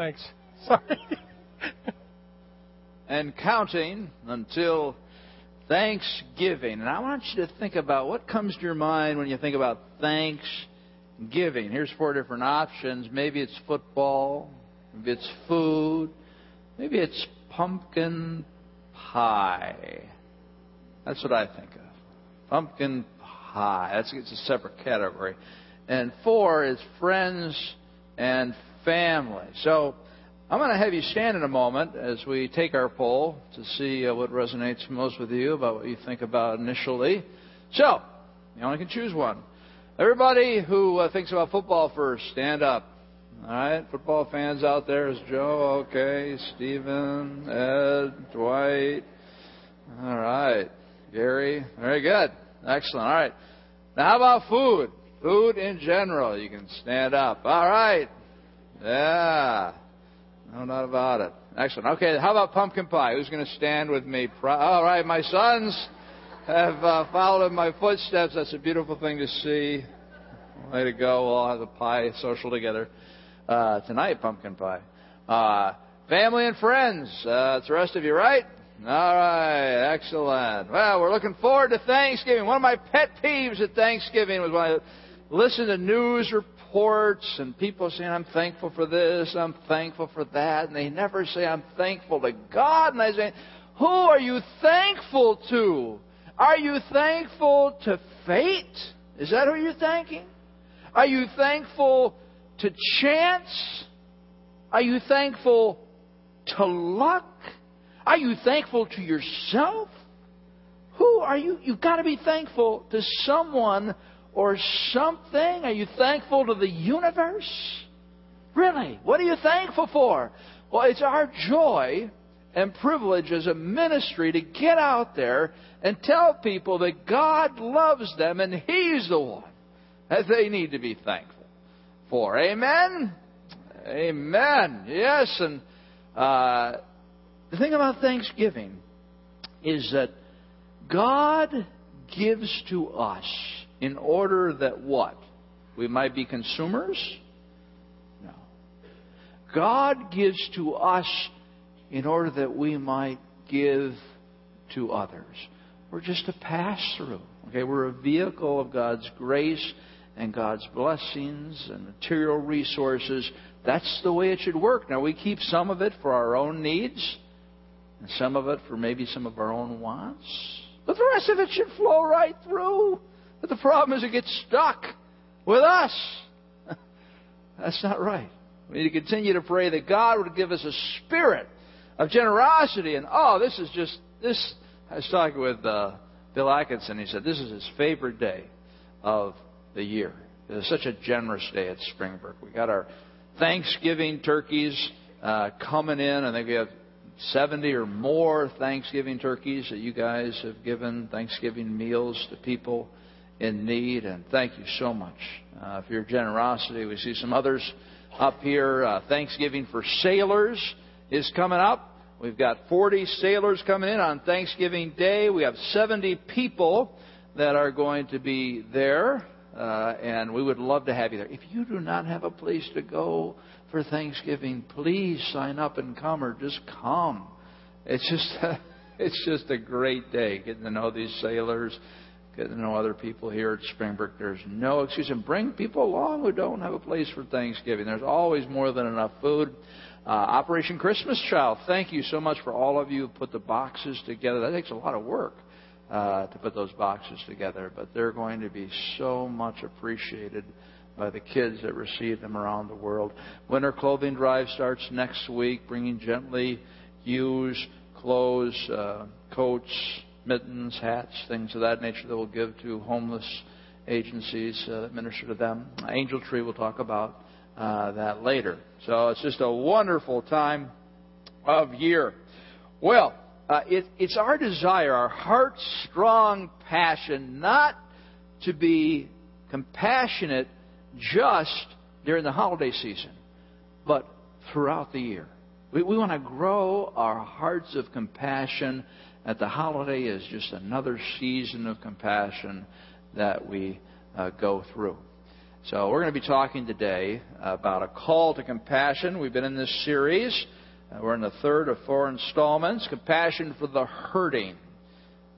Thanks. Sorry. and counting until Thanksgiving. And I want you to think about what comes to your mind when you think about Thanksgiving. Here's four different options. Maybe it's football, maybe it's food, maybe it's pumpkin pie. That's what I think of. Pumpkin pie. That's it's a separate category. And four is friends and family. So I'm going to have you stand in a moment as we take our poll to see uh, what resonates most with you about what you think about initially. So, you only can choose one. Everybody who uh, thinks about football first, stand up. All right, football fans out there is Joe, okay, Stephen, Ed, Dwight. All right, Gary, very good, excellent. All right, now how about food? Food in general, you can stand up. All right, yeah, no doubt about it. Excellent. Okay, how about pumpkin pie? Who's going to stand with me? All right, my sons have uh, followed in my footsteps. That's a beautiful thing to see. Way to go. We'll all have a pie social together uh, tonight, pumpkin pie. Uh, family and friends. Uh, it's the rest of you, right? All right, excellent. Well, we're looking forward to Thanksgiving. One of my pet peeves at Thanksgiving was when I listened to news reports and people saying, I'm thankful for this, I'm thankful for that, and they never say, I'm thankful to God. And I say, Who are you thankful to? Are you thankful to fate? Is that who you're thanking? Are you thankful to chance? Are you thankful to luck? Are you thankful to yourself? Who are you? You've got to be thankful to someone or something. Are you thankful to the universe? Really? What are you thankful for? Well, it's our joy and privilege as a ministry to get out there and tell people that God loves them and He's the one that they need to be thankful for. Amen? Amen. Yes, and uh, the thing about Thanksgiving is that God gives to us in order that what? We might be consumers? No. God gives to us in order that we might give to others. We're just a pass through. Okay, we're a vehicle of God's grace and God's blessings and material resources. That's the way it should work. Now, we keep some of it for our own needs, and some of it for maybe some of our own wants. But the rest of it should flow right through. But the problem is it gets stuck with us. That's not right. We need to continue to pray that God would give us a spirit of generosity. And oh, this is just this. I was talking with uh, Bill Atkinson. He said this is his favorite day of the year. It's such a generous day at Springbrook. We got our Thanksgiving turkeys uh, coming in. I think we have 70 or more Thanksgiving turkeys that you guys have given Thanksgiving meals to people in need. And thank you so much uh, for your generosity. We see some others up here. Uh, Thanksgiving for sailors is coming up. We've got 40 sailors coming in on Thanksgiving Day. We have 70 people that are going to be there, uh, and we would love to have you there. If you do not have a place to go for Thanksgiving, please sign up and come, or just come. It's just it's just a great day getting to know these sailors know other people here at Springbrook. There's no excuse. And bring people along who don't have a place for Thanksgiving. There's always more than enough food. Uh, Operation Christmas Child, thank you so much for all of you who put the boxes together. That takes a lot of work uh, to put those boxes together, but they're going to be so much appreciated by the kids that receive them around the world. Winter clothing drive starts next week, bringing gently used clothes, uh, coats, mittens, hats, things of that nature that we'll give to homeless agencies uh, that minister to them. Angel Tree, we'll talk about uh, that later. So it's just a wonderful time of year. Well, uh, it, it's our desire, our heart's strong passion, not to be compassionate just during the holiday season, but throughout the year. We, we want to grow our hearts of compassion that the holiday is just another season of compassion that we uh, go through. So we're going to be talking today about a call to compassion. We've been in this series. Uh, we're in the third of four installments. Compassion for the hurting.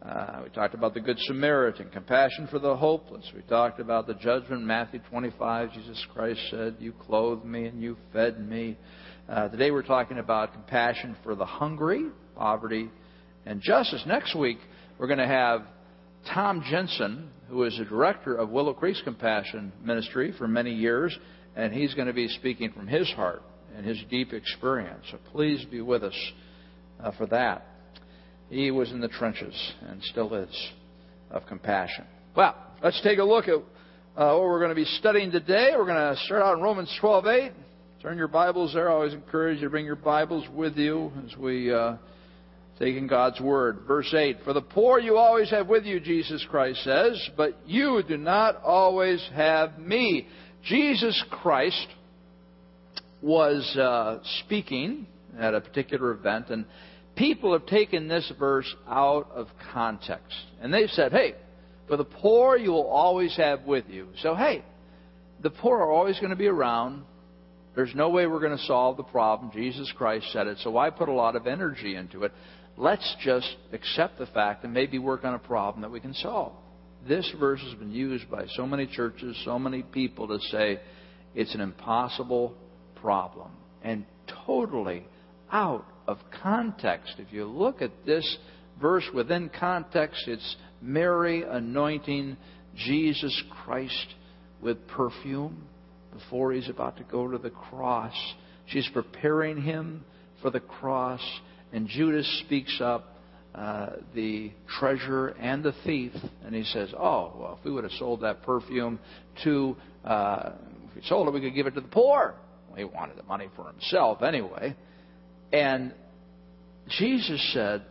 Uh, we talked about the Good Samaritan, compassion for the hopeless. We talked about the judgment, Matthew 25. Jesus Christ said, You clothed me and you fed me. Uh, today we're talking about compassion for the hungry, poverty, and justice. Next week, we're going to have Tom Jensen, who is the director of Willow Creek's Compassion Ministry for many years, and he's going to be speaking from his heart and his deep experience. So please be with us uh, for that. He was in the trenches and still is of compassion. Well, let's take a look at uh, what we're going to be studying today. We're going to start out in Romans 12:8. Turn your Bibles there. I always encourage you to bring your Bibles with you as we. Uh, taking God's word. Verse 8 For the poor you always have with you, Jesus Christ says, but you do not always have me. Jesus Christ was uh, speaking at a particular event, and people have taken this verse out of context. And they've said, hey, for the poor you will always have with you. So, hey, the poor are always going to be around. There's no way we're going to solve the problem. Jesus Christ said it. So why put a lot of energy into it? Let's just accept the fact and maybe work on a problem that we can solve. This verse has been used by so many churches, so many people to say it's an impossible problem and totally out of context. If you look at this verse within context, it's Mary anointing Jesus Christ with perfume before he's about to go to the cross. She's preparing him for the cross. And Judas speaks up, uh, the treasurer and the thief, and he says, Oh, well, if we would have sold that perfume to, uh, if we sold it, we could give it to the poor. He wanted the money for himself anyway. And Jesus said,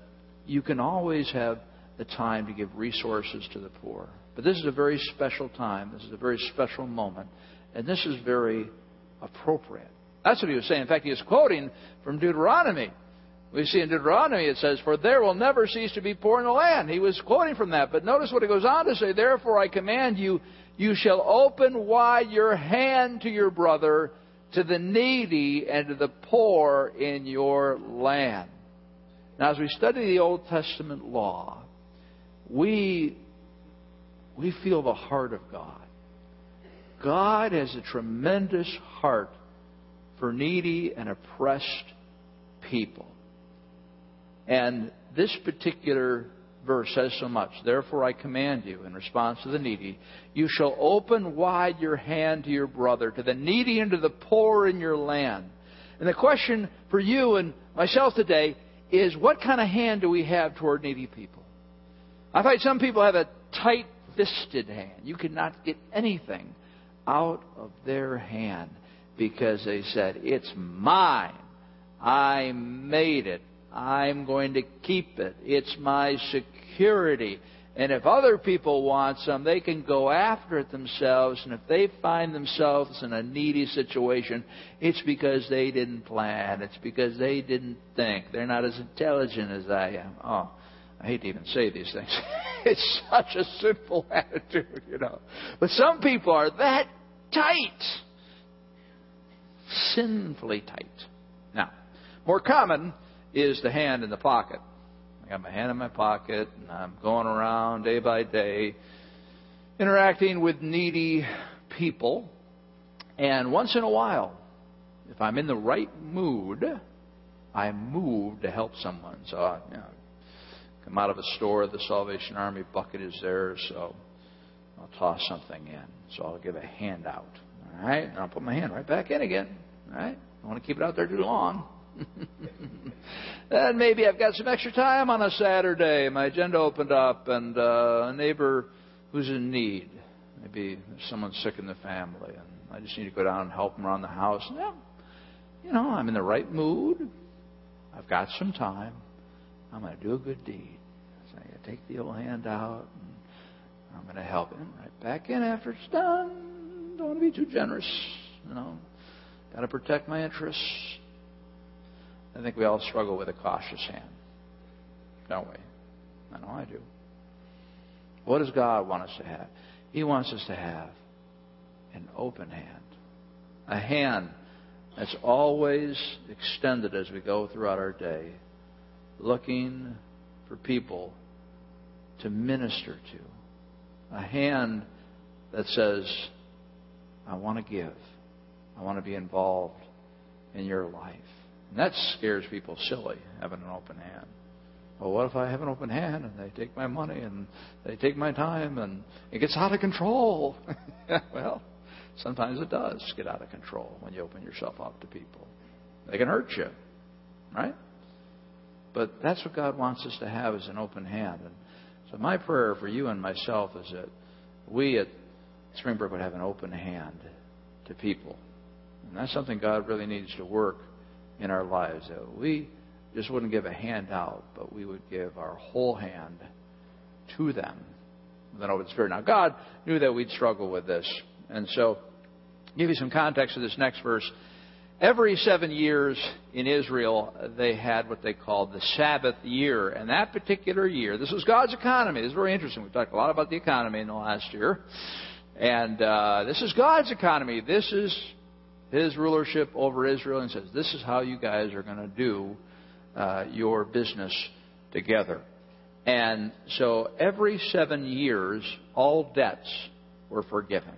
You can always have the time to give resources to the poor. But this is a very special time. This is a very special moment. And this is very appropriate. That's what he was saying. In fact, he was quoting from Deuteronomy. We see in Deuteronomy it says, For there will never cease to be poor in the land. He was quoting from that. But notice what it goes on to say, Therefore I command you, you shall open wide your hand to your brother, to the needy, and to the poor in your land. Now, as we study the Old Testament law, we, we feel the heart of God. God has a tremendous heart for needy and oppressed people. And this particular verse says so much. Therefore, I command you, in response to the needy, you shall open wide your hand to your brother, to the needy and to the poor in your land. And the question for you and myself today is what kind of hand do we have toward needy people? I find some people have a tight fisted hand. You cannot get anything out of their hand because they said, It's mine. I made it. I'm going to keep it. It's my security. And if other people want some, they can go after it themselves. And if they find themselves in a needy situation, it's because they didn't plan. It's because they didn't think. They're not as intelligent as I am. Oh, I hate to even say these things. it's such a simple attitude, you know. But some people are that tight. Sinfully tight. Now, more common is the hand in the pocket. I got my hand in my pocket, and I'm going around day by day, interacting with needy people. And once in a while, if I'm in the right mood, I move to help someone. So, I, you know, come out of a store, the Salvation Army bucket is there, so I'll toss something in. So I'll give a hand out. All right, and I'll put my hand right back in again. All right, I don't want to keep it out there too long. and maybe I've got some extra time on a Saturday. My agenda opened up, and uh, a neighbor who's in need. Maybe someone's sick in the family, and I just need to go down and help them around the house. Yeah, you know, I'm in the right mood. I've got some time. I'm going to do a good deed. So I take the old hand out, and I'm going to help him right back in after it's done. Don't want to be too generous, you know. Got to protect my interests. I think we all struggle with a cautious hand, don't we? I know I do. What does God want us to have? He wants us to have an open hand. A hand that's always extended as we go throughout our day, looking for people to minister to. A hand that says, I want to give. I want to be involved in your life. And that scares people silly, having an open hand. Well, what if I have an open hand and they take my money and they take my time and it gets out of control? well, sometimes it does get out of control when you open yourself up to people. They can hurt you, right? But that's what God wants us to have is an open hand. And so my prayer for you and myself is that we at Springbrook would have an open hand to people. And that's something God really needs to work in our lives. That we just wouldn't give a hand out, but we would give our whole hand to them with an open spirit. Now, God knew that we'd struggle with this. And so, give you some context of this next verse. Every seven years in Israel, they had what they called the Sabbath year. And that particular year, this was God's economy. This is very interesting. We've talked a lot about the economy in the last year. And uh, this is God's economy. This is His rulership over Israel. And says, this is how you guys are going to do uh, your business together. And so every seven years, all debts were forgiven.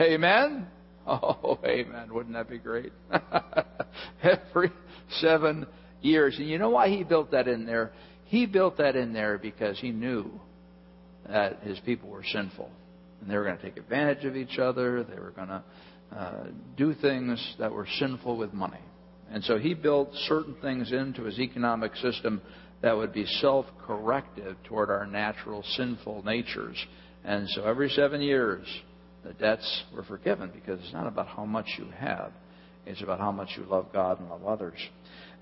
Amen? Oh, amen. Wouldn't that be great? every seven years. And you know why he built that in there? He built that in there because he knew that his people were sinful. And they were going to take advantage of each other. They were going to uh, do things that were sinful with money. And so he built certain things into his economic system that would be self corrective toward our natural sinful natures. And so every seven years, the debts were forgiven because it's not about how much you have, it's about how much you love God and love others.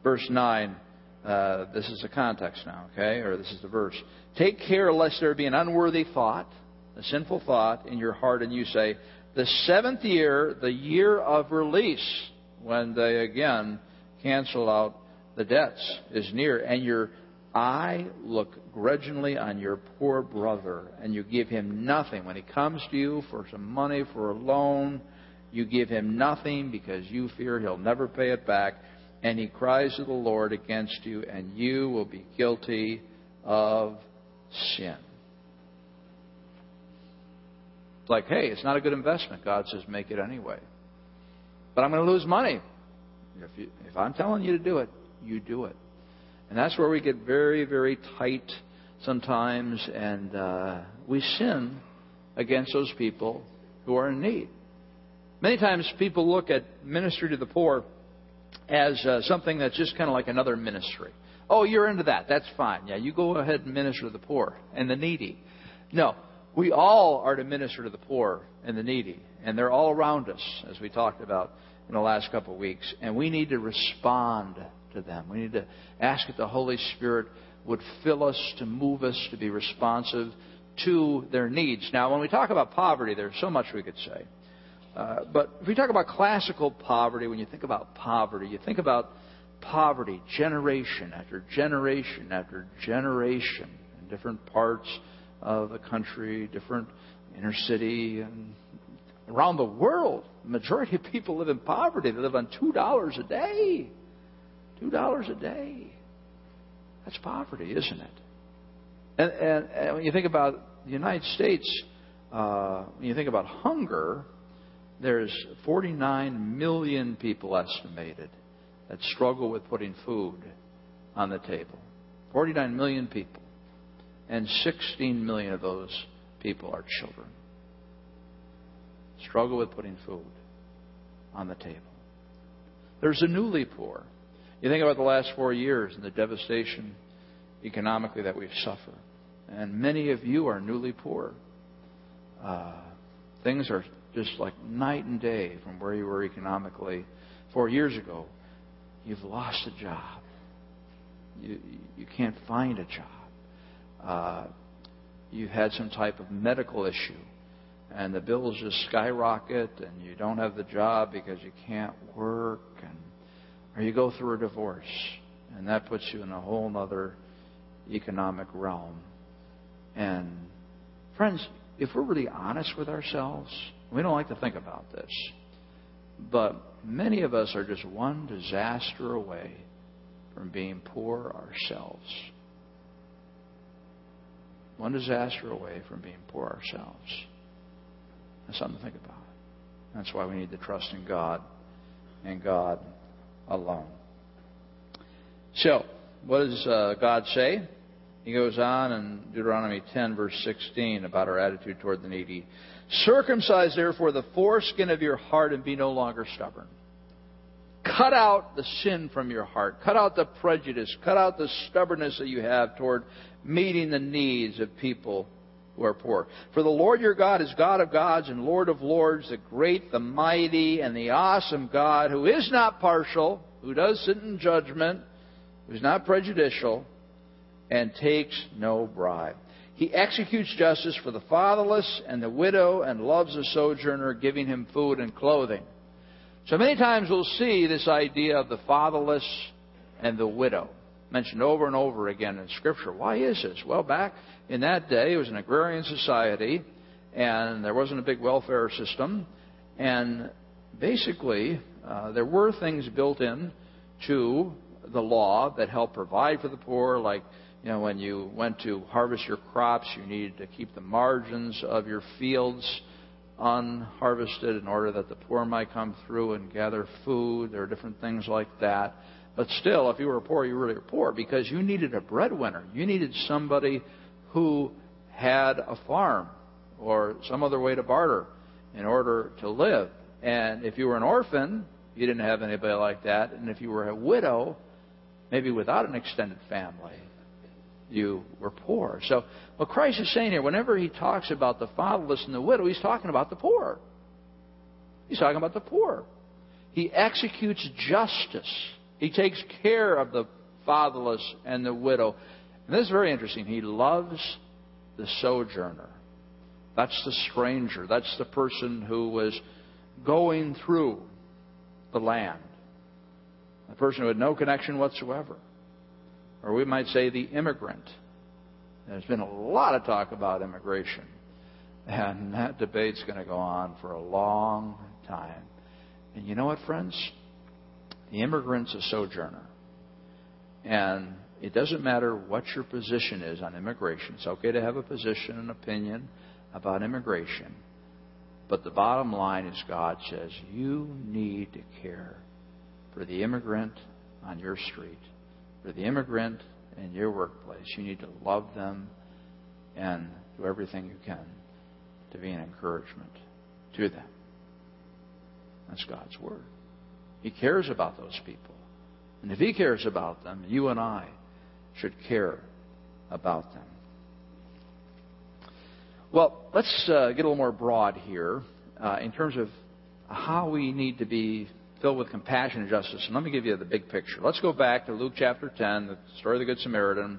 Verse 9, uh, this is the context now, okay? Or this is the verse. Take care lest there be an unworthy thought, a sinful thought in your heart, and you say, The seventh year, the year of release when they again cancel out the debts is near, and your eye look grudgingly on your poor brother, and you give him nothing. When he comes to you for some money, for a loan, you give him nothing because you fear he'll never pay it back, and he cries to the Lord against you, and you will be guilty of sin. Like, hey, it's not a good investment. God says, make it anyway but I'm going to lose money. If, you, if I'm telling you to do it, you do it. And that's where we get very, very tight sometimes, and uh, we sin against those people who are in need. Many times people look at ministry to the poor as uh, something that's just kind of like another ministry. Oh, you're into that. That's fine. Yeah, you go ahead and minister to the poor and the needy. No, we all are to minister to the poor and the needy, and they're all around us, as we talked about in the last couple of weeks. And we need to respond to them. We need to ask that the Holy Spirit would fill us to move us to be responsive to their needs. Now, when we talk about poverty, there's so much we could say. Uh, but if we talk about classical poverty, when you think about poverty, you think about poverty generation after generation after generation in different parts of the country, different inner city, and around the world. The majority of people live in poverty. They live on two dollars a day. Two dollars a day. That's poverty, isn't it? And, and, and, when you think about the United States, uh, when you think about hunger, there's 49 million people estimated that struggle with putting food on the table. 49 million people and 16 million of those people are children. Struggle with putting food on the table. There's the newly poor. You think about the last four years and the devastation economically that we've suffered. And many of you are newly poor. Uh, things are just like night and day from where you were economically four years ago. You've lost a job. You, you can't find a job uh, you've had some type of medical issue and the bills just skyrocket and you don't have the job because you can't work and or you go through a divorce and that puts you in a whole other economic realm and friends if we're really honest with ourselves We don't like to think about this. But many of us are just one disaster away from being poor ourselves. One disaster away from being poor ourselves. That's something to think about. That's why we need to trust in God and God alone. So, what does uh, God say? He goes on in Deuteronomy 10, verse 16, about our attitude toward the needy. Circumcise, therefore, the foreskin of your heart and be no longer stubborn. Cut out the sin from your heart. Cut out the prejudice. Cut out the stubbornness that you have toward meeting the needs of people who are poor. For the Lord your God is God of gods and Lord of lords, the great, the mighty, and the awesome God who is not partial, who does sit in judgment, who's not prejudicial, and takes no bribe. He executes justice for the fatherless and the widow and loves the sojourner, giving him food and clothing. So many times we'll see this idea of the fatherless and the widow mentioned over and over again in Scripture. Why is this? Well, back in that day, it was an agrarian society, and there wasn't a big welfare system, and basically, uh, there were things built in to the law that helped provide for the poor, like you know, when you went to harvest your crops, you needed to keep the margins of your fields unharvested in order that the poor might come through and gather food. There are different things like that. But still, if you were poor, you really were poor because you needed a breadwinner. You needed somebody who had a farm or some other way to barter in order to live. And if you were an orphan, you didn't have anybody like that. And if you were a widow, maybe without an extended family, you were poor. So, what Christ is saying here, whenever he talks about the fatherless and the widow, he's talking about the poor. He's talking about the poor. He executes justice. He takes care of the fatherless and the widow. And this is very interesting. He loves the sojourner. That's the stranger. That's the person who was going through the land. The person who had no connection whatsoever or we might say the immigrant. There's been a lot of talk about immigration, and that debate's going to go on for a long time. And you know what, friends? The immigrant's a sojourner. And it doesn't matter what your position is on immigration. It's okay to have a position, an opinion about immigration. But the bottom line is God says you need to care for the immigrant on your street for the immigrant in your workplace. You need to love them and do everything you can to be an encouragement to them. That's God's Word. He cares about those people. And if He cares about them, you and I should care about them. Well, let's uh, get a little more broad here uh, in terms of how we need to be filled with compassion and justice. And let me give you the big picture. Let's go back to Luke chapter 10, the story of the Good Samaritan,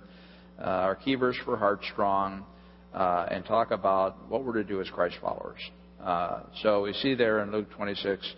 uh, our key verse for Heartstrong, uh, and talk about what we're to do as Christ followers. Uh, so we see there in Luke 26,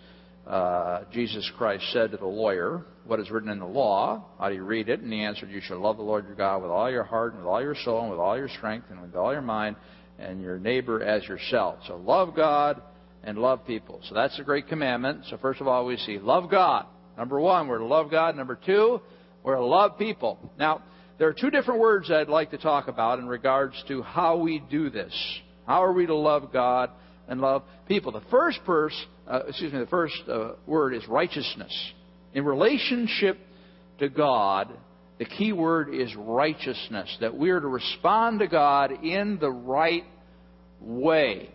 uh, Jesus Christ said to the lawyer, What is written in the law? How do you read it? And he answered, You shall love the Lord your God with all your heart, and with all your soul, and with all your strength, and with all your mind, and your neighbor as yourself. So love God and love people. So that's a great commandment. So first of all, we see love God. Number one, we're to love God. Number two, we're to love people. Now, there are two different words I'd like to talk about in regards to how we do this. How are we to love God and love people? The first verse, uh, excuse me, the first uh, word is righteousness. In relationship to God, the key word is righteousness. That we are to respond to God in the right way.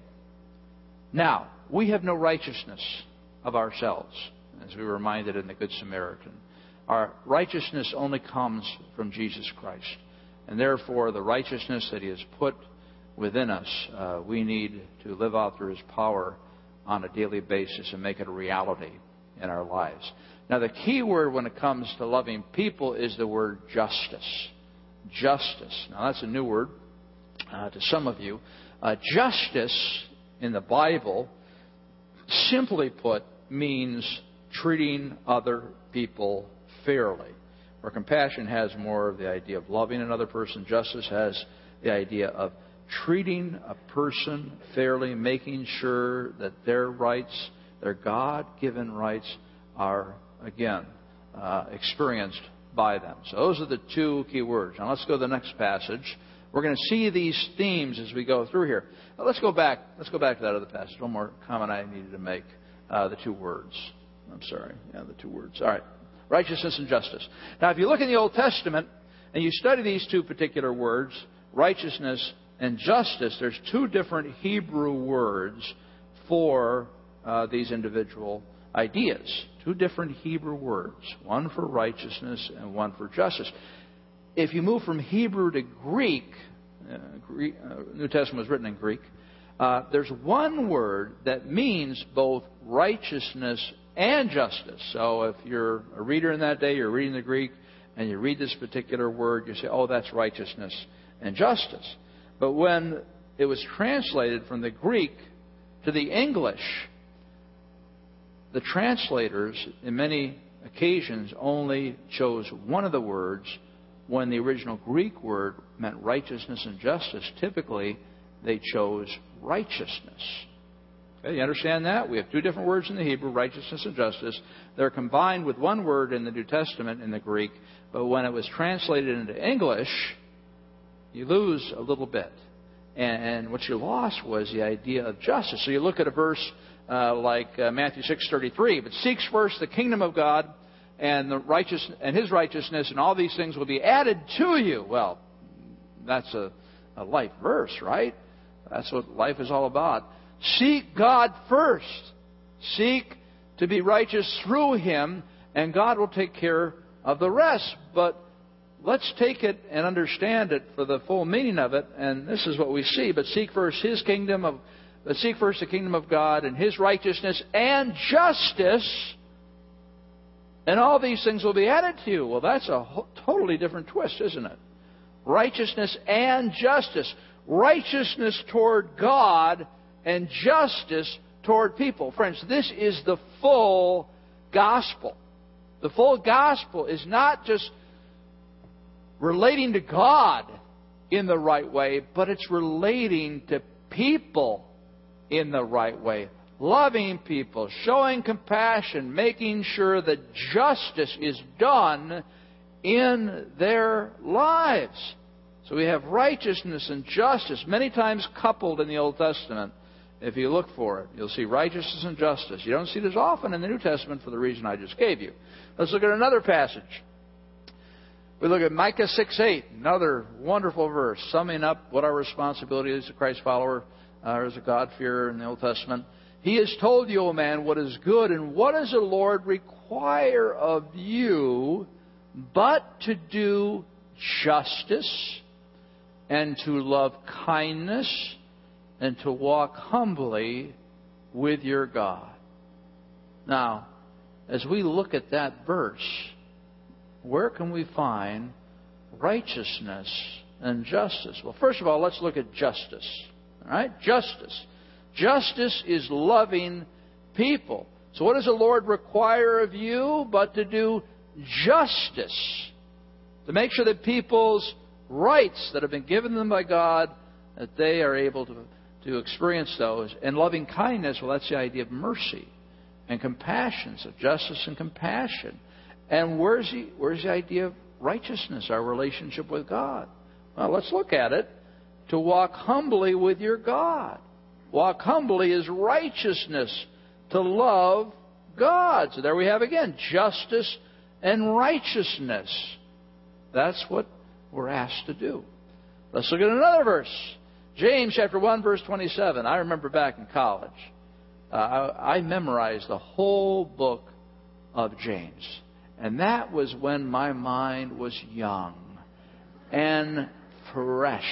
Now, we have no righteousness of ourselves, as we were reminded in the Good Samaritan. Our righteousness only comes from Jesus Christ. And therefore, the righteousness that He has put within us, uh, we need to live out through His power on a daily basis and make it a reality in our lives. Now, the key word when it comes to loving people is the word justice. Justice. Now, that's a new word uh, to some of you. Uh, justice in the Bible simply put, means treating other people fairly. Where compassion has more of the idea of loving another person, justice has the idea of treating a person fairly, making sure that their rights, their God given rights, are, again, uh, experienced by them. So those are the two key words. Now let's go to the next passage. We're going to see these themes as we go through here. Let's go back. Let's go back to that other passage. One more comment I needed to make. Uh, the two words. I'm sorry. Yeah, the two words. All right. Righteousness and justice. Now, if you look in the Old Testament and you study these two particular words, righteousness and justice, there's two different Hebrew words for uh, these individual ideas. Two different Hebrew words, one for righteousness and one for justice. If you move from Hebrew to Greek, uh, Greek uh, New Testament was written in Greek, uh, there's one word that means both righteousness and justice. So if you're a reader in that day, you're reading the Greek, and you read this particular word, you say, oh, that's righteousness and justice. But when it was translated from the Greek to the English, the translators, in many occasions, only chose one of the words when the original Greek word meant righteousness and justice. Typically, they chose righteousness. Okay, you understand that? We have two different words in the Hebrew, righteousness and justice. They're combined with one word in the New Testament in the Greek, but when it was translated into English, you lose a little bit. And, what you lost was the idea of justice. So you look at a verse uh, like uh, Matthew 6:33, but seeks first the kingdom of God and the righteous and His righteousness, and all these things will be added to you. Well, that's a, a life verse, right? That's what life is all about. Seek God first. Seek to be righteous through Him, and God will take care of the rest. But let's take it and understand it for the full meaning of it, and this is what we see. But seek first His kingdom of, but seek first the kingdom of God and His righteousness and justice, and all these things will be added to you. Well, that's a totally different twist, isn't it? Righteousness and justice. Righteousness toward God and justice toward people. Friends, this is the full gospel. The full gospel is not just relating to God in the right way, but it's relating to people in the right way. Loving people, showing compassion, making sure that justice is done in their lives. So we have righteousness and justice, many times coupled in the Old Testament. If you look for it, you'll see righteousness and justice. You don't see as often in the New Testament for the reason I just gave you. Let's look at another passage. We look at Micah 6 8, another wonderful verse, summing up what our responsibility is as a Christ follower uh, as a God-fearer in the Old Testament. He has told you, O man, what is good, and what does the Lord require of you but to do justice and to love kindness and to walk humbly with your God. Now, as we look at that verse, where can we find righteousness and justice? Well, first of all, let's look at justice. All right? Justice. Justice is loving people. So, what does the Lord require of you but to do justice? To make sure that people's rights that have been given them by God, that they are able to, to experience those. And loving kindness, well, that's the idea of mercy and compassion, so justice and compassion. And where's the, where's the idea of righteousness, our relationship with God? Well, let's look at it. To walk humbly with your God. Walk humbly is righteousness. To love God. So there we have again justice and righteousness. That's what we're asked to do. Let's look at another verse. James chapter 1 verse 27. I remember back in college, uh, I, I memorized the whole book of James. And that was when my mind was young and fresh.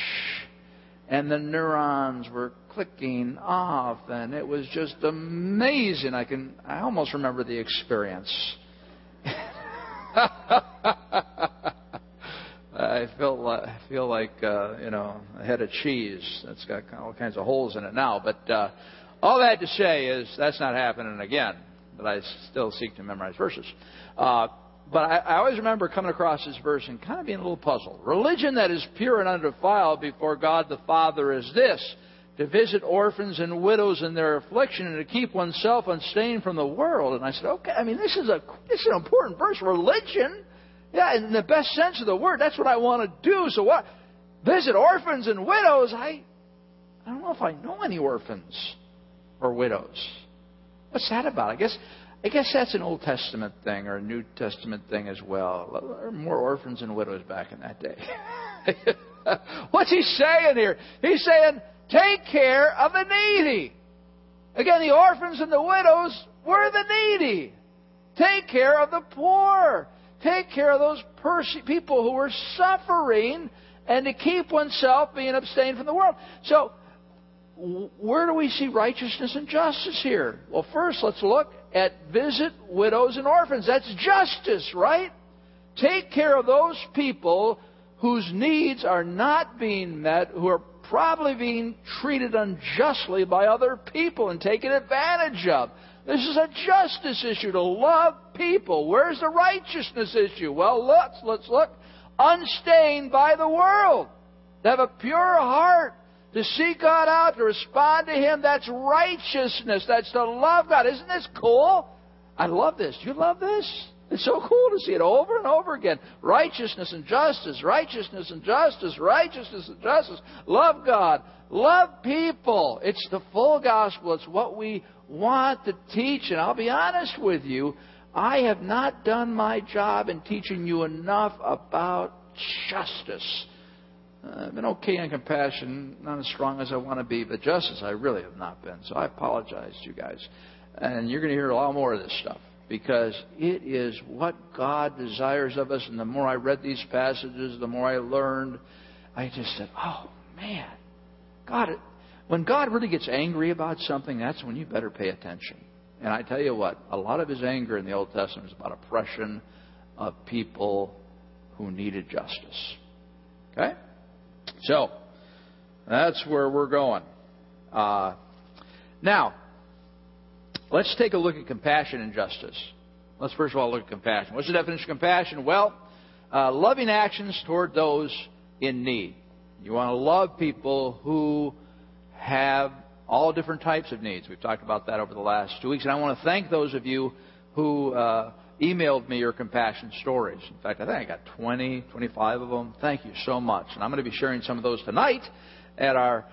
And the neurons were clicking off and it was just amazing. I can I almost remember the experience. I feel like, I feel like uh, you know a head of cheese that's got all kinds of holes in it now. But uh, all that to say is that's not happening again. But I still seek to memorize verses. Uh, but I, I always remember coming across this verse and kind of being a little puzzled. Religion that is pure and undefiled before God the Father is this to visit orphans and widows in their affliction and to keep oneself unstained from the world. And I said, okay, I mean, this is a this is an important verse. Religion, yeah, in the best sense of the word, that's what I want to do. So what? Visit orphans and widows. I I don't know if I know any orphans or widows. What's that about? I guess I guess that's an Old Testament thing or a New Testament thing as well. There were more orphans and widows back in that day. What's he saying here? He's saying Take care of the needy. Again, the orphans and the widows were the needy. Take care of the poor. Take care of those pers- people who were suffering and to keep oneself being abstained from the world. So, where do we see righteousness and justice here? Well, first, let's look at visit widows and orphans. That's justice, right? Take care of those people whose needs are not being met, who are probably being treated unjustly by other people and taken advantage of. This is a justice issue to love people. Where's the righteousness issue? Well, let's let's look. Unstained by the world. To have a pure heart. To seek God out, to respond to Him. That's righteousness. That's to love God. Isn't this cool? I love this. Do you love this? It's so cool to see it over and over again. Righteousness and justice, righteousness and justice, righteousness and justice. Love God. Love people. It's the full gospel. It's what we want to teach. And I'll be honest with you, I have not done my job in teaching you enough about justice. I've been okay in compassion, not as strong as I want to be, but justice I really have not been. So I apologize to you guys. And you're going to hear a lot more of this stuff because it is what God desires of us. And the more I read these passages, the more I learned, I just said, oh, man, God, when God really gets angry about something, that's when you better pay attention. And I tell you what, a lot of his anger in the Old Testament is about oppression of people who needed justice. Okay? So, that's where we're going. Uh, now, Let's take a look at compassion and justice. Let's first of all look at compassion. What's the definition of compassion? Well, uh, loving actions toward those in need. You want to love people who have all different types of needs. We've talked about that over the last two weeks, and I want to thank those of you who uh, emailed me your compassion stories. In fact, I think I got 20, 25 of them. Thank you so much. And I'm going to be sharing some of those tonight at our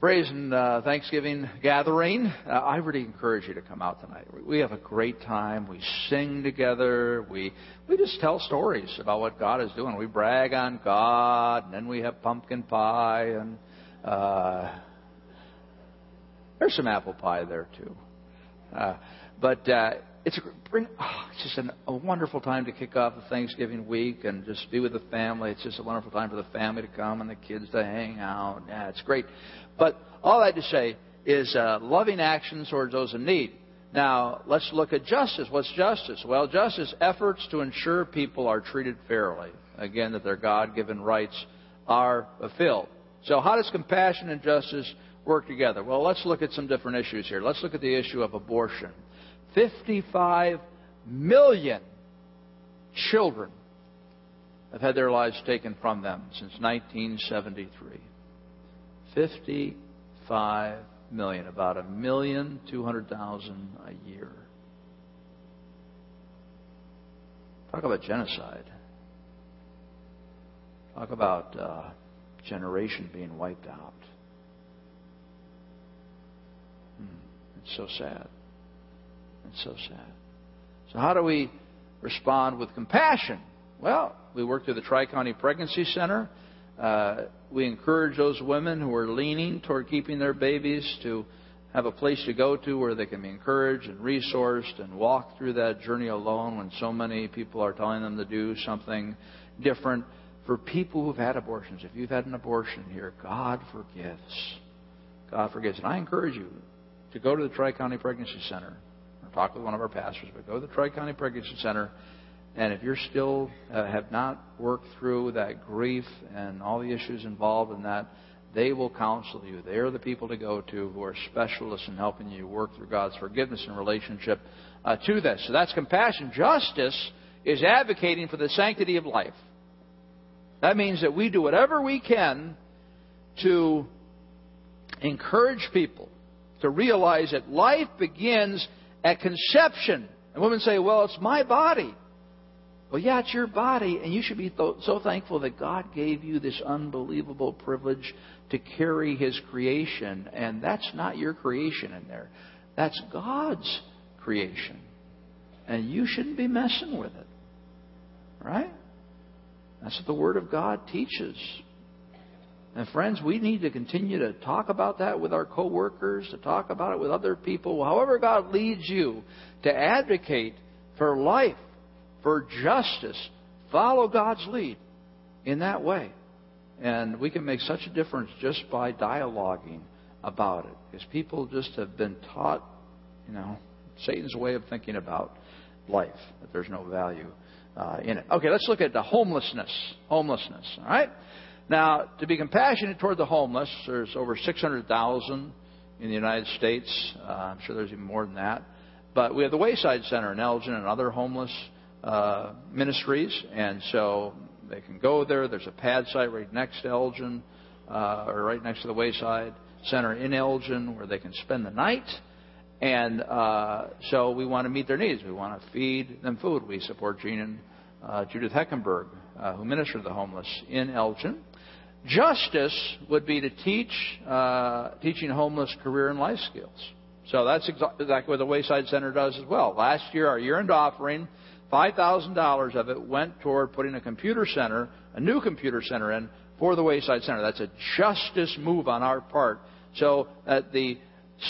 praise and uh, Thanksgiving gathering. Uh, I really encourage you to come out tonight. We have a great time. We sing together. We we just tell stories about what God is doing. We brag on God, and then we have pumpkin pie, and uh, there's some apple pie there too. Uh, but uh, it's a, bring, oh, it's just an, a wonderful time to kick off the Thanksgiving week and just be with the family. It's just a wonderful time for the family to come and the kids to hang out. Yeah, it's great. But all I had to say is uh, loving actions towards those in need. Now, let's look at justice. What's justice? Well, justice efforts to ensure people are treated fairly. Again, that their God given rights are fulfilled. So, how does compassion and justice work together? Well, let's look at some different issues here. Let's look at the issue of abortion. 55 million children have had their lives taken from them since 1973. 55 million, about a million two hundred thousand a year. Talk about genocide. Talk about uh, generation being wiped out. Hmm. It's so sad. It's so sad. So, how do we respond with compassion? Well, we work through the Tri County Pregnancy Center. Uh, we encourage those women who are leaning toward keeping their babies to have a place to go to where they can be encouraged and resourced and walk through that journey alone when so many people are telling them to do something different. For people who've had abortions, if you've had an abortion here, God forgives. God forgives. And I encourage you to go to the Tri County Pregnancy Center or talk with one of our pastors, but go to the Tri County Pregnancy Center and if you're still uh, have not worked through that grief and all the issues involved in that, they will counsel you. They are the people to go to who are specialists in helping you work through God's forgiveness and relationship uh, to this. So that's compassion. Justice is advocating for the sanctity of life. That means that we do whatever we can to encourage people to realize that life begins at conception. And women say, well, it's my body. Well, yeah, it's your body, and you should be so thankful that God gave you this unbelievable privilege to carry His creation. And that's not your creation in there, that's God's creation. And you shouldn't be messing with it. Right? That's what the Word of God teaches. And friends, we need to continue to talk about that with our coworkers, to talk about it with other people. However God leads you to advocate for life, for justice, follow God's lead in that way. And we can make such a difference just by dialoguing about it. Because people just have been taught, you know, Satan's way of thinking about life, that there's no value uh, in it. Okay, let's look at the homelessness. Homelessness, all right? Now, to be compassionate toward the homeless, there's over 600,000 in the United States. Uh, I'm sure there's even more than that. But we have the Wayside Center in Elgin and other homeless uh, ministries, and so they can go there. There's a pad site right next to Elgin, uh, or right next to the Wayside Center in Elgin, where they can spend the night. And uh, so we want to meet their needs. We want to feed them food. We support Gene and uh, Judith Heckenberg, uh, who minister to the homeless in Elgin. Justice would be to teach uh, teaching homeless career and life skills. So that's exactly what the Wayside Center does as well. Last year, our year-end offering, $5,000 of it went toward putting a computer center, a new computer center in for the Wayside Center. That's a justice move on our part. So that the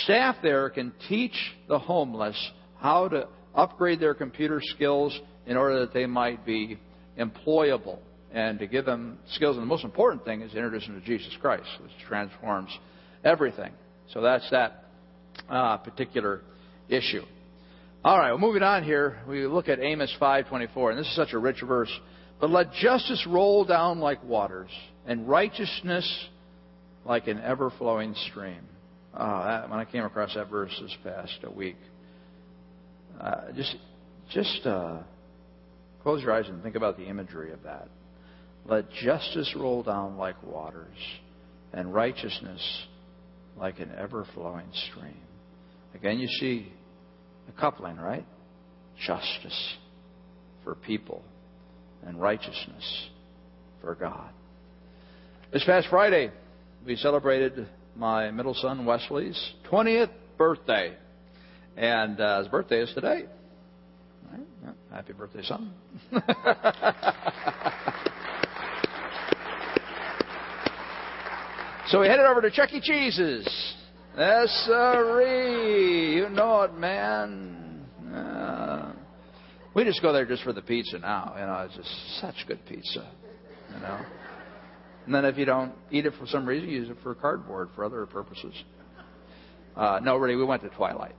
staff there can teach the homeless how to upgrade their computer skills in order that they might be employable and to give them skills. And the most important thing is to introduce them to Jesus Christ, which transforms everything. So that's that uh, particular issue. All right, well, moving on here, we look at Amos 5:24, and this is such a rich verse. But let justice roll down like waters, and righteousness like an ever-flowing stream. Oh, that, when I came across that verse this past week, uh, just just uh, close your eyes and think about the imagery of that. Let justice roll down like waters, and righteousness like an ever flowing stream. Again, you see coupling, right? Justice for people and righteousness for God. This past Friday, we celebrated my middle son Wesley's 20th birthday. And uh, his birthday is today. Right? Happy birthday, son. So we headed over to Chuck E. Cheese's. Yes. You know it, man. Uh, we just go there just for the pizza now. You know, it's just such good pizza. You know. And then if you don't eat it for some reason, you use it for cardboard for other purposes. Uh, no, really, we went to Twilight.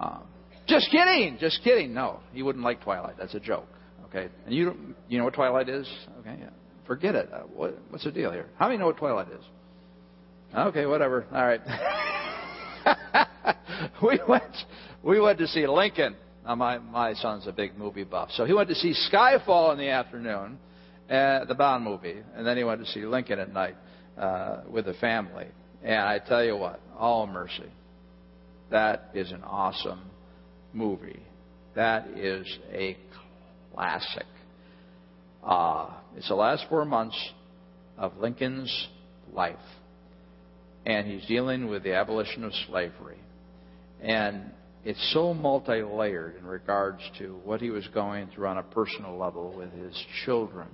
Uh, just kidding, just kidding. No, you wouldn't like Twilight. That's a joke. Okay, and you you know what Twilight is? Okay, yeah. forget it. Uh, what, what's the deal here? How many know what Twilight is? Okay, whatever. All right. we went we went to see Lincoln. Now my my son's a big movie buff, so he went to see Skyfall in the afternoon, uh, the Bond movie, and then he went to see Lincoln at night uh, with the family. And I tell you what, all mercy, that is an awesome movie. That is a classic. Uh, it's the last four months of Lincoln's life and he's dealing with the abolition of slavery. And it's so multi layered in regards to what he was going through on a personal level with his children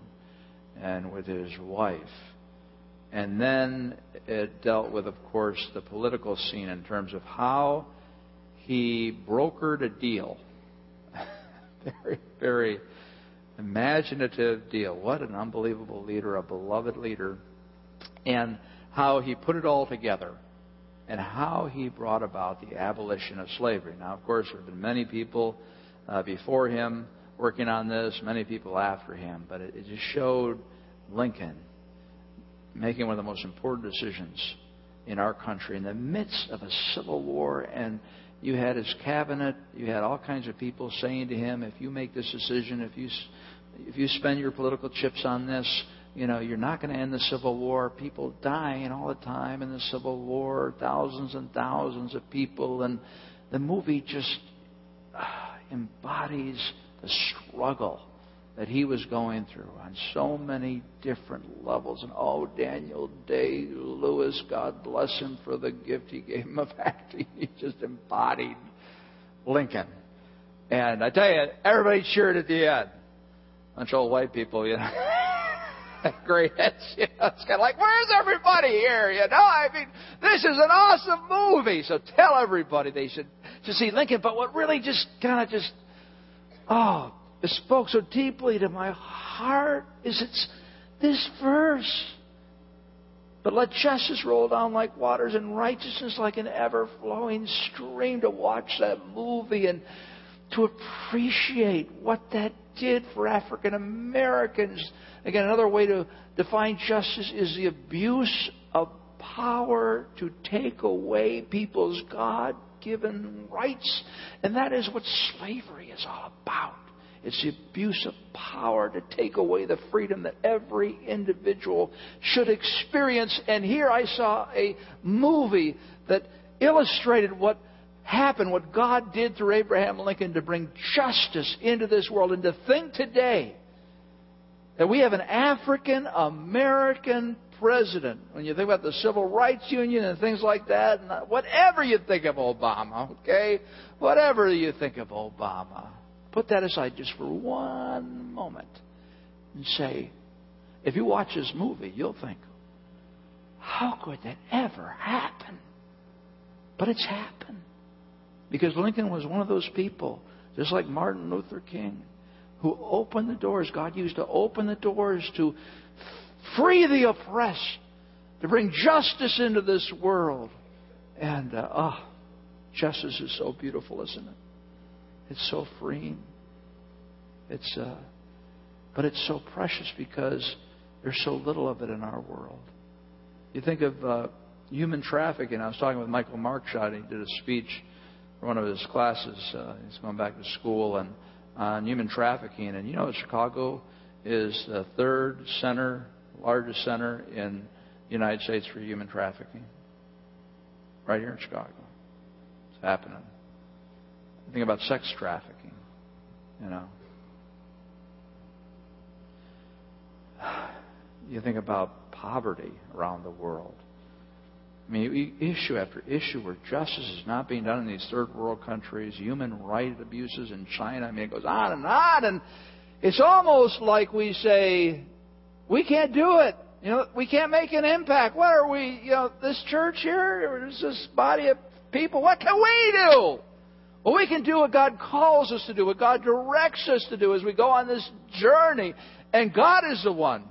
and with his wife. And then it dealt with, of course, the political scene in terms of how he brokered a deal. very, very imaginative deal. What an unbelievable leader, a beloved leader. And how he put it all together and how he brought about the abolition of slavery. Now, of course, there have been many people uh, before him working on this, many people after him, but it, it just showed Lincoln making one of the most important decisions in our country in the midst of a civil war and You had his cabinet. You had all kinds of people saying to him, "If you make this decision, if you if you spend your political chips on this, you know you're not going to end the Civil War. People dying all the time in the Civil War, thousands and thousands of people, and the movie just uh, embodies the struggle that he was going through on so many different levels. And oh, Daniel Day Lewis, God bless him for the gift he gave him of acting. He just embodied Lincoln. And I tell you, everybody cheered at the end. Bunch of old white people, you know. Great heads, you know. It's kind of like, where's everybody here? You know, I mean, this is an awesome movie. So tell everybody they should to see Lincoln. But what really just kind of just, oh, it spoke so deeply to my heart is it's this verse. But let justice roll down like waters and righteousness like an ever flowing stream to watch that movie and to appreciate what that did for African Americans. Again, another way to define justice is the abuse of power to take away people's God given rights. And that is what slavery is all about. It's the abuse of power to take away the freedom that every individual should experience. And here I saw a movie that illustrated what happened, what God did through Abraham Lincoln to bring justice into this world. And to think today that we have an African American president, when you think about the Civil Rights Union and things like that, and whatever you think of Obama, okay? Whatever you think of Obama. Put that aside just for one moment and say, if you watch this movie, you'll think, how could that ever happen? But it's happened. Because Lincoln was one of those people, just like Martin Luther King, who opened the doors. God used to open the doors to free the oppressed, to bring justice into this world. And, uh, oh, justice is so beautiful, isn't it? It's so freeing. It's, uh, but it's so precious because there's so little of it in our world. You think of uh, human trafficking. I was talking with Michael Markshot. He did a speech one of his classes. Uh, he's going back to school and on human trafficking. And you know, Chicago is the third center, largest center in the United States for human trafficking. Right here in Chicago, it's happening. Think about sex trafficking. You know. You think about poverty around the world. I mean, issue after issue where justice is not being done in these third world countries, human rights abuses in China. I mean, it goes on and on, and it's almost like we say, we can't do it. You know, we can't make an impact. What are we, you know, this church here, or this body of people, what can we do? Well, we can do what God calls us to do, what God directs us to do as we go on this journey. And God is the one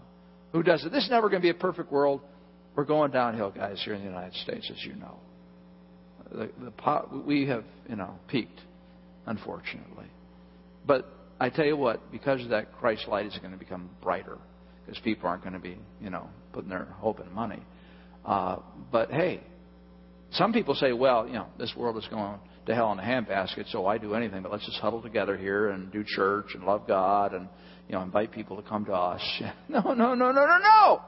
who does it. This is never going to be a perfect world. We're going downhill, guys, here in the United States, as you know. The, the pot, we have, you know, peaked, unfortunately. But I tell you what, because of that, Christ's light is going to become brighter because people aren't going to be, you know, putting their hope in money. Uh, but hey, some people say, well, you know, this world is going to hell in a handbasket, so I do anything, but let's just huddle together here and do church and love God and, you know, invite people to come to us. No, no, no, no, no, no!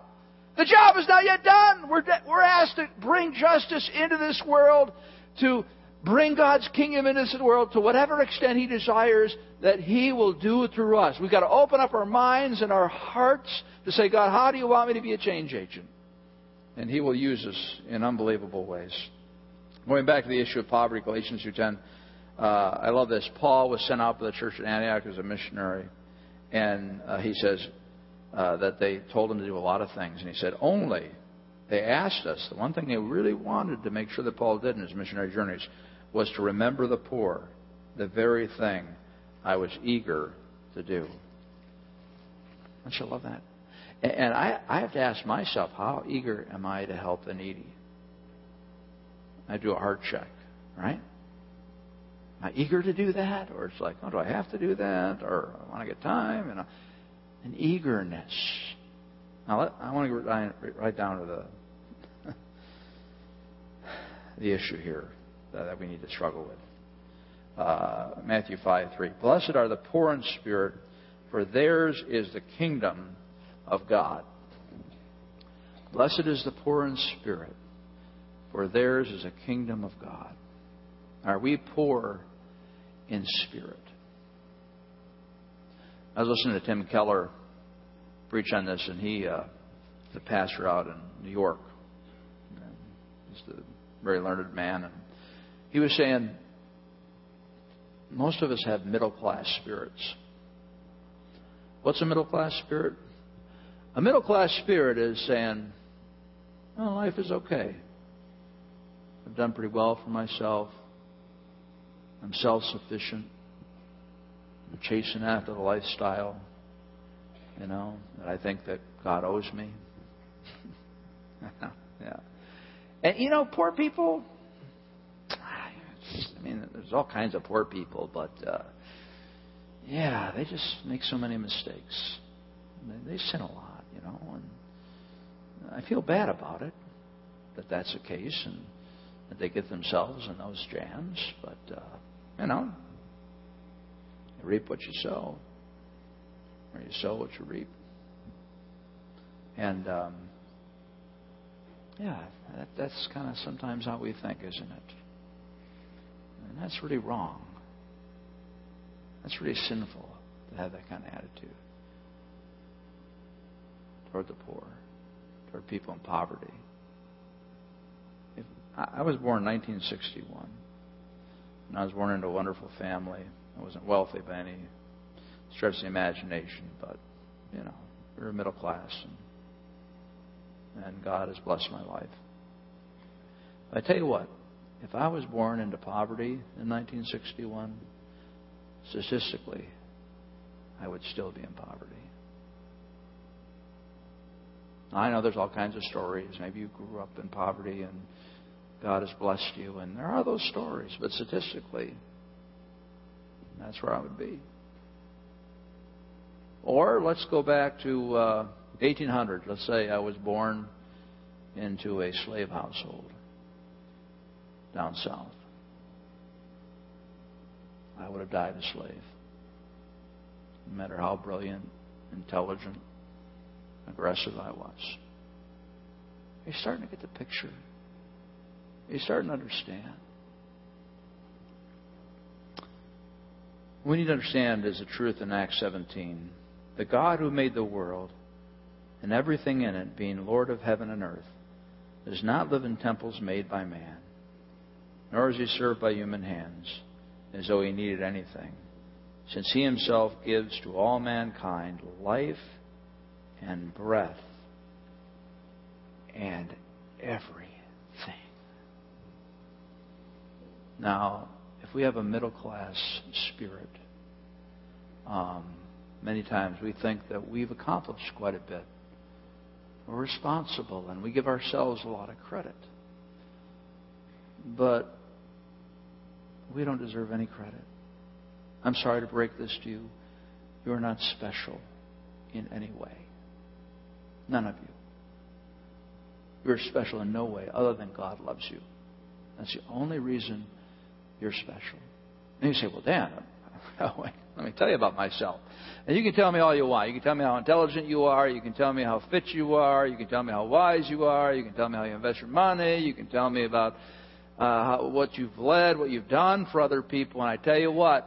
The job is not yet done. We're, we're asked to bring justice into this world, to bring God's kingdom into this world to whatever extent He desires that He will do it through us. We've got to open up our minds and our hearts to say, God, how do you want me to be a change agent? And He will use us in unbelievable ways. Going back to the issue of poverty, Galatians 2.10, uh, I love this. Paul was sent out by the church at Antioch as a missionary. And uh, he says uh, that they told him to do a lot of things. And he said, only they asked us, the one thing they really wanted to make sure that Paul did in his missionary journeys was to remember the poor, the very thing I was eager to do. Don't you love that? And I, I have to ask myself, how eager am I to help the needy? I do a heart check, right? Am I eager to do that? Or it's like, oh, do I have to do that? Or I want to get time? And an eagerness. Now, let, I want to get right down to the the issue here that we need to struggle with. uh, Matthew 5 3. Blessed are the poor in spirit, for theirs is the kingdom of God. Blessed is the poor in spirit, for theirs is a kingdom of God. Are we poor in spirit? I was listening to Tim Keller preach on this, and he, uh, the pastor out in New York, he's a very learned man, and he was saying most of us have middle class spirits. What's a middle class spirit? A middle class spirit is saying, oh, life is okay. I've done pretty well for myself. I'm self sufficient. Chasing after the lifestyle, you know, that I think that God owes me. yeah. And, you know, poor people, I mean, there's all kinds of poor people, but uh, yeah, they just make so many mistakes. They, they sin a lot, you know, and I feel bad about it that that's the case and that they get themselves in those jams. But uh, you know, reap what you sow, or you sow what you reap. And um, yeah, that, that's kind of sometimes how we think, isn't it? And that's really wrong. That's really sinful to have that kind of attitude toward the poor, toward people in poverty. If, I was born in 1961, and I was born into a wonderful family. I wasn't wealthy by any stretch of the imagination, but you know, we were middle class, and, and God has blessed my life. I tell you what, if I was born into poverty in 1961, statistically, I would still be in poverty. I know there's all kinds of stories. Maybe you grew up in poverty and God has blessed you, and there are those stories, but statistically, that's where I would be. Or let's go back to uh, 1800. Let's say I was born into a slave household down south. I would have died a slave. No matter how brilliant, intelligent, aggressive I was. Are you starting to get the picture? Are you starting to understand? We need to understand is the truth in Acts 17. The God who made the world and everything in it, being Lord of heaven and earth, does not live in temples made by man nor is he served by human hands, as though he needed anything, since he himself gives to all mankind life and breath and everything. Now, if we have a middle class spirit, um, many times we think that we've accomplished quite a bit. We're responsible and we give ourselves a lot of credit. But we don't deserve any credit. I'm sorry to break this to you. You are not special in any way. None of you. You're special in no way other than God loves you. That's the only reason you're special. And you say, well, Dan, let me tell you about myself. And you can tell me all you want. You can tell me how intelligent you are. You can tell me how fit you are. You can tell me how wise you are. You can tell me how you invest your money. You can tell me about uh, what you've led, what you've done for other people. And I tell you what,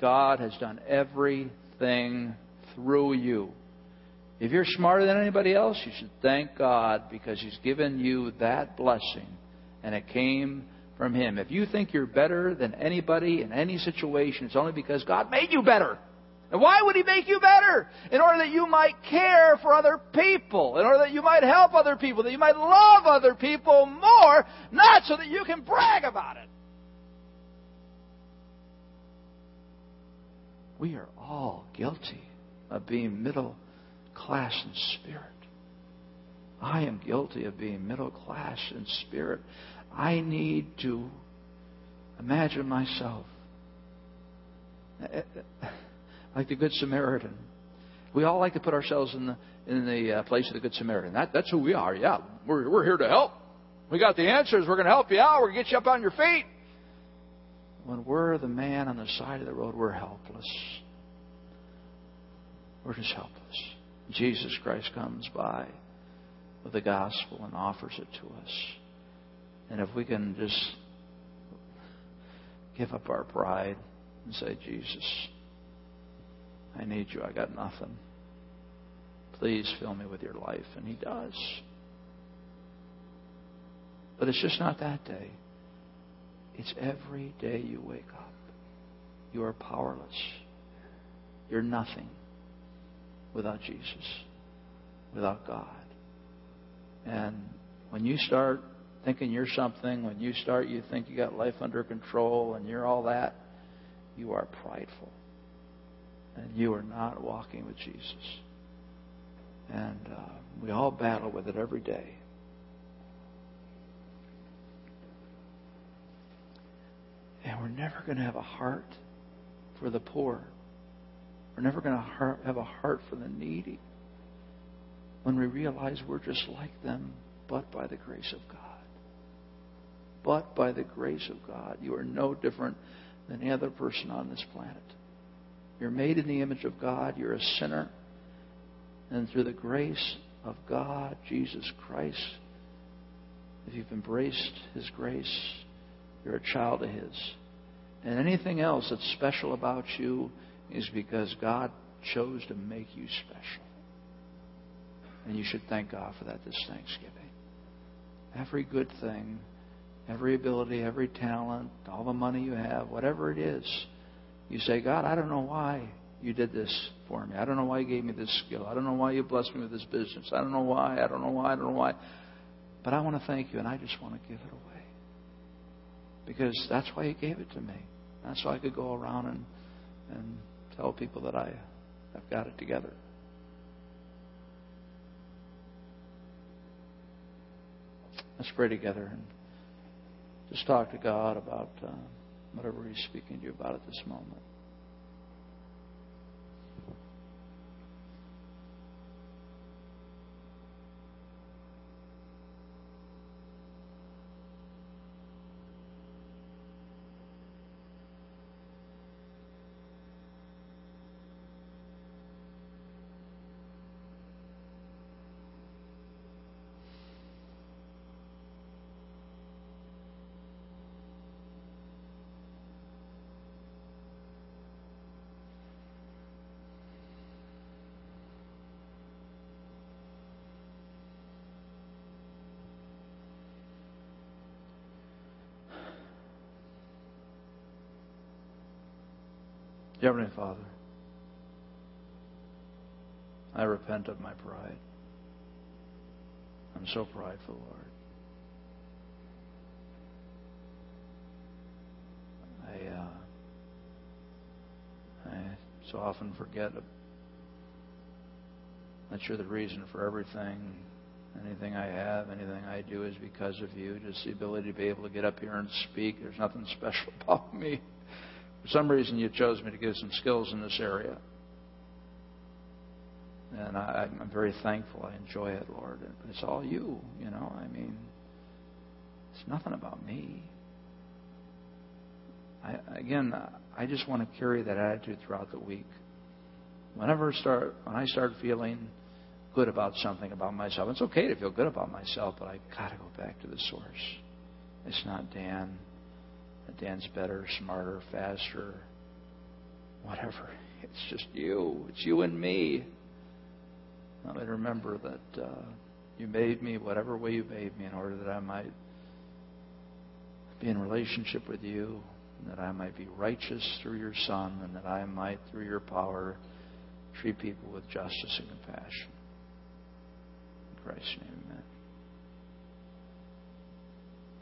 God has done everything through you. If you're smarter than anybody else, you should thank God because He's given you that blessing. And it came from Him. If you think you're better than anybody in any situation, it's only because God made you better. And why would He make you better? In order that you might care for other people, in order that you might help other people, that you might love other people more, not so that you can brag about it. We are all guilty of being middle class in spirit. I am guilty of being middle class in spirit. I need to imagine myself like the Good Samaritan. We all like to put ourselves in the in the uh, place of the Good Samaritan. That, that's who we are. Yeah, we're we're here to help. We got the answers. We're going to help you out. We're going to get you up on your feet. when we're the man on the side of the road, we're helpless. We're just helpless. Jesus Christ comes by with the gospel and offers it to us. And if we can just give up our pride and say, Jesus, I need you. I got nothing. Please fill me with your life. And He does. But it's just not that day. It's every day you wake up. You are powerless. You're nothing without Jesus, without God. And when you start thinking you're something, when you start you think you got life under control and you're all that, you are prideful. And you are not walking with Jesus. And uh, we all battle with it every day. And we're never going to have a heart for the poor. We're never going to have a heart for the needy when we realize we're just like them, but by the grace of God. But by the grace of God. You are no different than any other person on this planet. You're made in the image of God. You're a sinner. And through the grace of God, Jesus Christ, if you've embraced His grace, you're a child of His. And anything else that's special about you is because God chose to make you special. And you should thank God for that this Thanksgiving. Every good thing, every ability, every talent, all the money you have, whatever it is, you say, God, I don't know why you did this for me. I don't know why you gave me this skill. I don't know why you blessed me with this business. I don't know why. I don't know why. I don't know why. But I want to thank you, and I just want to give it away. Because that's why you gave it to me. That's why I could go around and, and tell people that I, I've got it together. Let's pray together just talk to God about uh, whatever He's speaking to you about at this moment. Heavenly Father, I repent of my pride. I'm so prideful, Lord. I, uh, I so often forget that you're the reason for everything. Anything I have, anything I do is because of you. Just the ability to be able to get up here and speak. There's nothing special about me. For some reason, you chose me to give some skills in this area. And I, I'm very thankful. I enjoy it, Lord. But it's all you, you know. I mean, it's nothing about me. I, again, I just want to carry that attitude throughout the week. Whenever start, when I start feeling good about something about myself, it's okay to feel good about myself, but I got to go back to the source. It's not Dan. Dan's better, smarter, faster, whatever. It's just you. It's you and me. Let me remember that uh, you made me whatever way you made me in order that I might be in relationship with you, that I might be righteous through your Son, and that I might, through your power, treat people with justice and compassion. In Christ's name, amen.